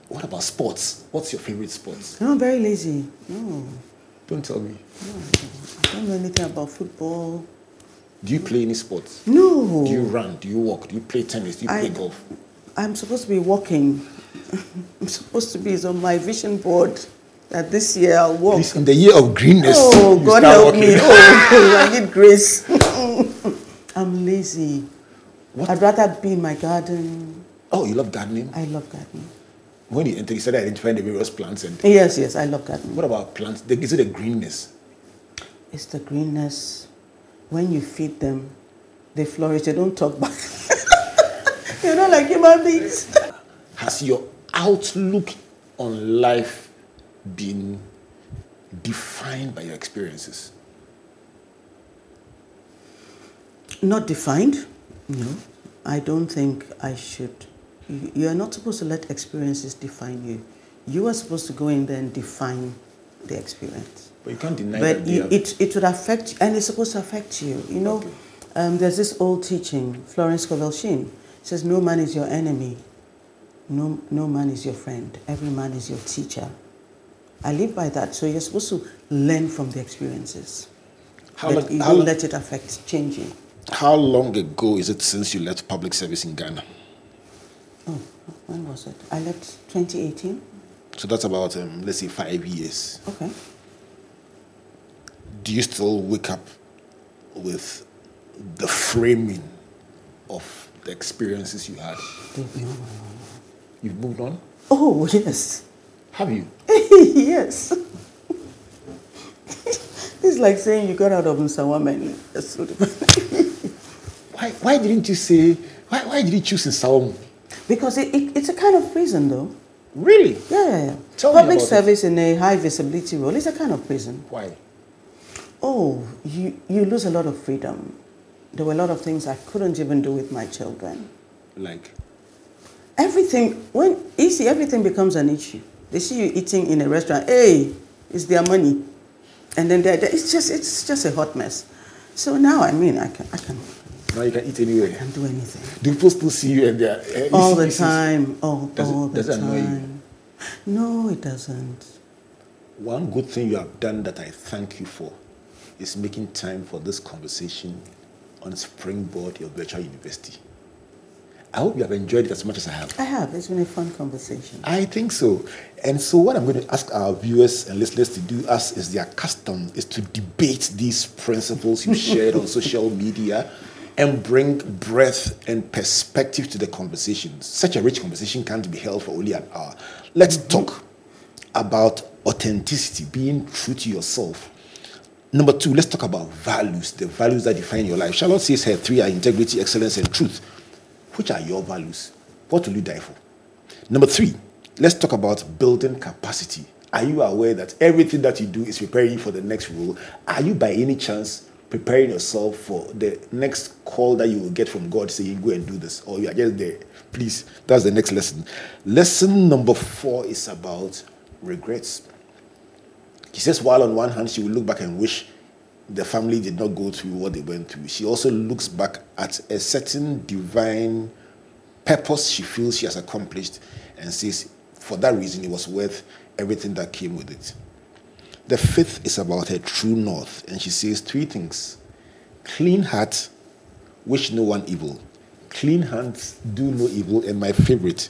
What about sports? What's your favorite sports? I'm very lazy. No, Don't tell me. no, I don't know anything about football. Do you play any sports? No. Do you run? Do you walk? Do you play tennis? Do you play I- golf? I'm supposed to be walking. I'm supposed to be it's on my vision board that this year I'll walk. Please, in the year of greenness. Oh, God help walking. me. Oh, I need grace. I'm lazy. I'd rather be in my garden. Oh, you love gardening? I love gardening. When you enter, you started identifying the various plants. And Yes, yes, I love gardening. what about plants? Is it the greenness? It's the greenness. When you feed them, they flourish. They don't talk back. You're not like human beings. Has your outlook on life been defined by your experiences? Not defined. No. I don't think I should. You are not supposed to let experiences define you. You are supposed to go in there and define the experience. But you can't deny it. But you, have- it, it would affect, and it's supposed to affect you. You know, um, there's this old teaching, Florence Scovel Shinn says, No man is your enemy, no, no man is your friend, every man is your teacher. I live by that. So you're supposed to learn from the experiences. How but long- you how don't let it affect changing. How long ago is it since you left public service in Ghana? When was it? I left 2018. So that's about, um, let's say, five years. Okay. Do you still wake up with the framing of the experiences you had? You've moved on? Oh, yes. Have you? yes. it's like saying you got out of Nsawam so. Why, why didn't you say, why, why did you choose Saum? Because it, it, it's a kind of prison, though. Really? Yeah, yeah, yeah. Tell Public it. service in a high visibility role is a kind of prison. Why? Oh, you, you lose a lot of freedom. There were a lot of things I couldn't even do with my children. Like, Everything, when you see everything becomes an issue. They see you eating in a restaurant, hey, it's their money. And then they're- it's just it's just a hot mess. So now, I mean, I can, I can now you can eat anywhere. can do anything. Do people still see you and they're eh, all the time. Oh, Does it- all the does it annoy you? time. No, it doesn't. One good thing you have done that I thank you for is making time for this conversation on Springboard, your virtual university. I hope you have enjoyed it as much as I have. I have. It's been a fun conversation. I think so. And so, what I'm going to ask our viewers and listeners to do, as is their custom, is to debate these principles you shared on social media and bring breadth and perspective to the conversation. Such a rich conversation can't be held for only an hour. Let's mm-hmm. talk about authenticity, being true to yourself. Number two, let's talk about values, the values that define your life. Charlotte says her three are integrity, excellence, and truth. Which are your values? What will you die for? Number three, let's talk about building capacity. Are you aware that everything that you do is preparing you for the next role? Are you by any chance preparing yourself for the next call that you will get from God saying, go and do this? Or you are just there? Please, that's the next lesson. Lesson number four is about regrets. He says, while on one hand, she will look back and wish the family did not go through what they went through, she also looks back at a certain divine purpose she feels she has accomplished and says, for that reason, it was worth everything that came with it. The fifth is about her true north, and she says three things clean heart, wish no one evil, clean hands, do no evil, and my favorite,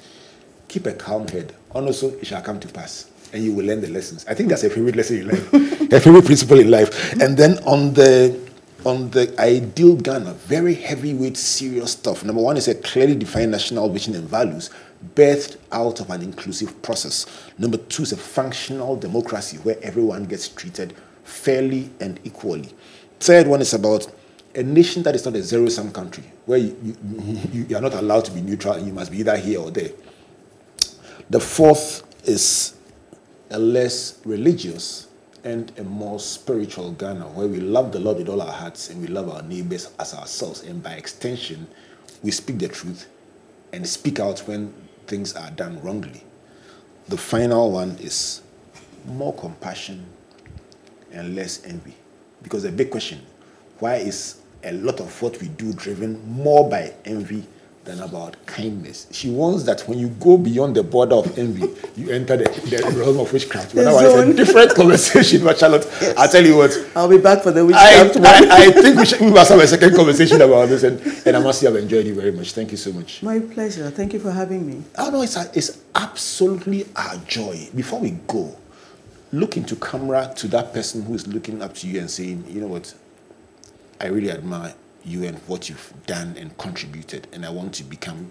keep a calm head, also it shall come to pass, and you will learn the lessons. I think that's a favorite lesson in life, a favorite principle in life. And then on the on the ideal Ghana, very heavyweight, serious stuff. Number one is a clearly defined national vision and values, birthed out of an inclusive process. Number two is a functional democracy where everyone gets treated fairly and equally. Third one is about a nation that is not a zero sum country, where you, you, you are not allowed to be neutral and you must be either here or there. The fourth is a less religious and a more spiritual Ghana, where we love the Lord with all our hearts and we love our neighbors as ourselves. And by extension, we speak the truth and speak out when things are done wrongly. The final one is more compassion and less envy. Because the big question why is a lot of what we do driven more by envy than about kindness. She wants that when you go beyond the border of envy, you enter the, the realm of witchcraft. But that was a different conversation, but Charlotte, yes. I'll tell you what. I'll be back for the witchcraft I, I, I, think we, should, we must have a second conversation about this, and, and I must say I've enjoyed it very much. Thank you so much. My pleasure. Thank you for having me. Oh, no, it's, a, it's absolutely our joy. Before we go, look into camera to that person who is looking up to you and saying, you know what, I really admire you and what you've done and contributed, and I want to become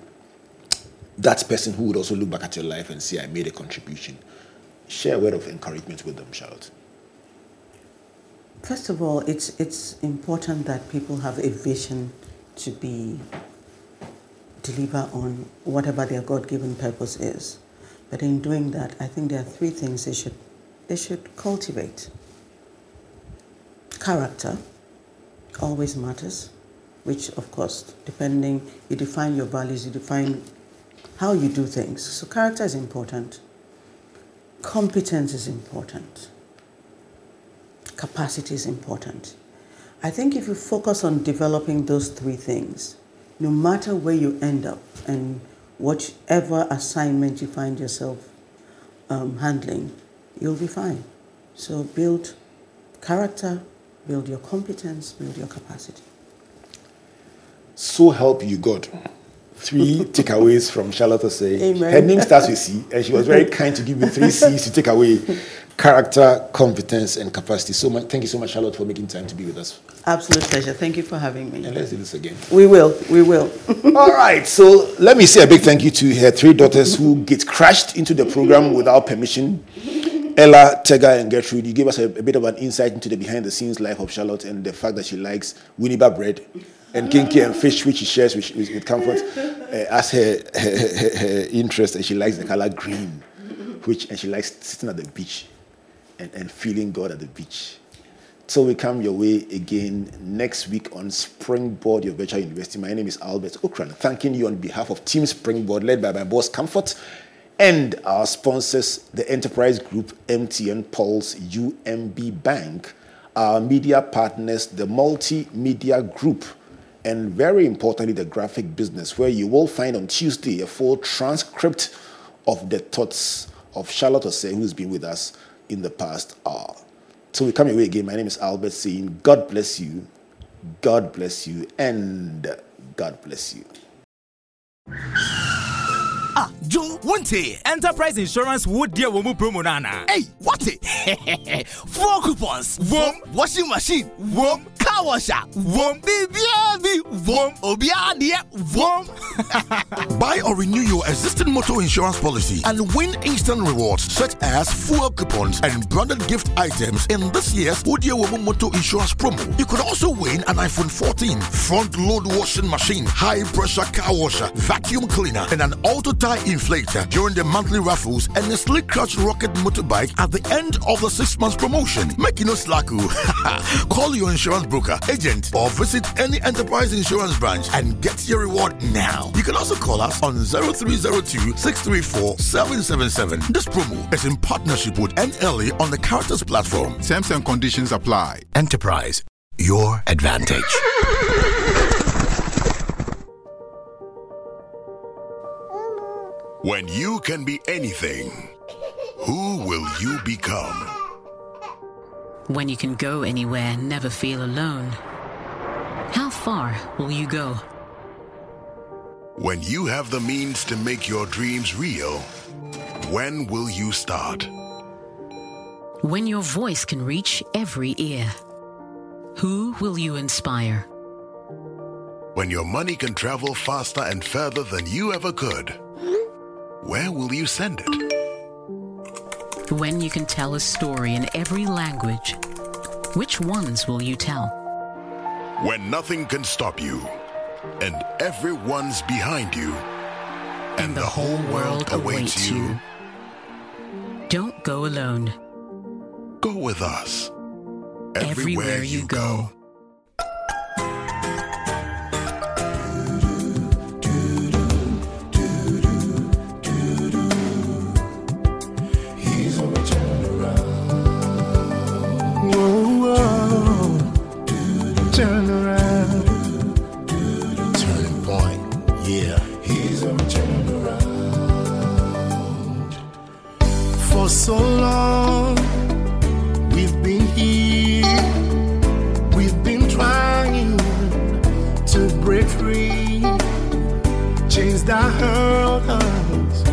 that person who would also look back at your life and say, I made a contribution. Share a word of encouragement with them, Charlotte. First of all, it's, it's important that people have a vision to be deliver on whatever their God-given purpose is. But in doing that, I think there are three things they should, they should cultivate. Character always matters which of course, depending, you define your values, you define how you do things. So character is important. Competence is important. Capacity is important. I think if you focus on developing those three things, no matter where you end up and whatever assignment you find yourself um, handling, you'll be fine. So build character, build your competence, build your capacity. So help you God. Three takeaways from Charlotte Osei. Amen. Her name starts with C, and she was very kind to give me three C's to take away character, competence, and capacity. So much, thank you so much, Charlotte, for making time to be with us. Absolute pleasure. Thank you for having me. And let's do this again. We will. We will. All right. So let me say a big thank you to her three daughters who get crashed into the program without permission. Ella, Tega, and Gertrude, you gave us a, a, bit of an insight into the behind the scenes life of Charlotte and the fact that she likes Winnie Winneba bread and kenkey and fish, which she shares with, with comfort uh, as her, her, her, her, interest. And she likes the color green, which, and she likes sitting at the beach and, and feeling God at the beach. So we come your way again next week on Springboard, your virtual university. My name is Albert Ocran, thanking you on behalf of Team Springboard, led by my boss Comfort, and our sponsors, the Enterprise Group, MTN Pulse, UMB Bank, our media partners, the Multimedia Group, and very importantly, the graphic business, where you will find on Tuesday a full transcript of the thoughts of Charlotte Osei, who's been with us in the past hour. So we come away again. My name is Albert saying, God bless you, God bless you, and God bless you. Ah, Joe, one day, Enterprise Insurance would deal with promo nana. Hey, what it? Four coupons. One washing machine. One car washer. wom One baby, one obiadi. One. Buy or renew your existing motor insurance policy and win instant rewards such as fuel coupons and branded gift items in this year's Udia Woman Motor Insurance promo. You could also win an iPhone 14, front load washing machine, high pressure car washer, vacuum cleaner, and an auto tire inflator during the monthly raffles and a slick clutch rocket motorbike at the end of the six months promotion. Make no slack. Call your insurance broker, agent, or visit any enterprise insurance branch and get your reward now. You can also call us on 0302 634 777. This promo is in partnership with NLE on the Characters platform. Terms and conditions apply. Enterprise, your advantage. When you can be anything, who will you become? When you can go anywhere, and never feel alone. How far will you go? When you have the means to make your dreams real, when will you start? When your voice can reach every ear, who will you inspire? When your money can travel faster and further than you ever could, where will you send it? When you can tell a story in every language, which ones will you tell? When nothing can stop you, and everyone's behind you, and, and the, the, whole world, world awaits, you. you. Don't go alone. Go with us. Everywhere, Everywhere you, you go. go. that hurt us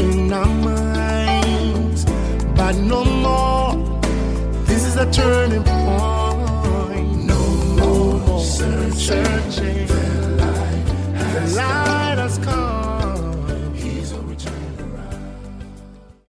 in our minds. But no more, this is a turning point. No, no more searching. searching. The light has the light.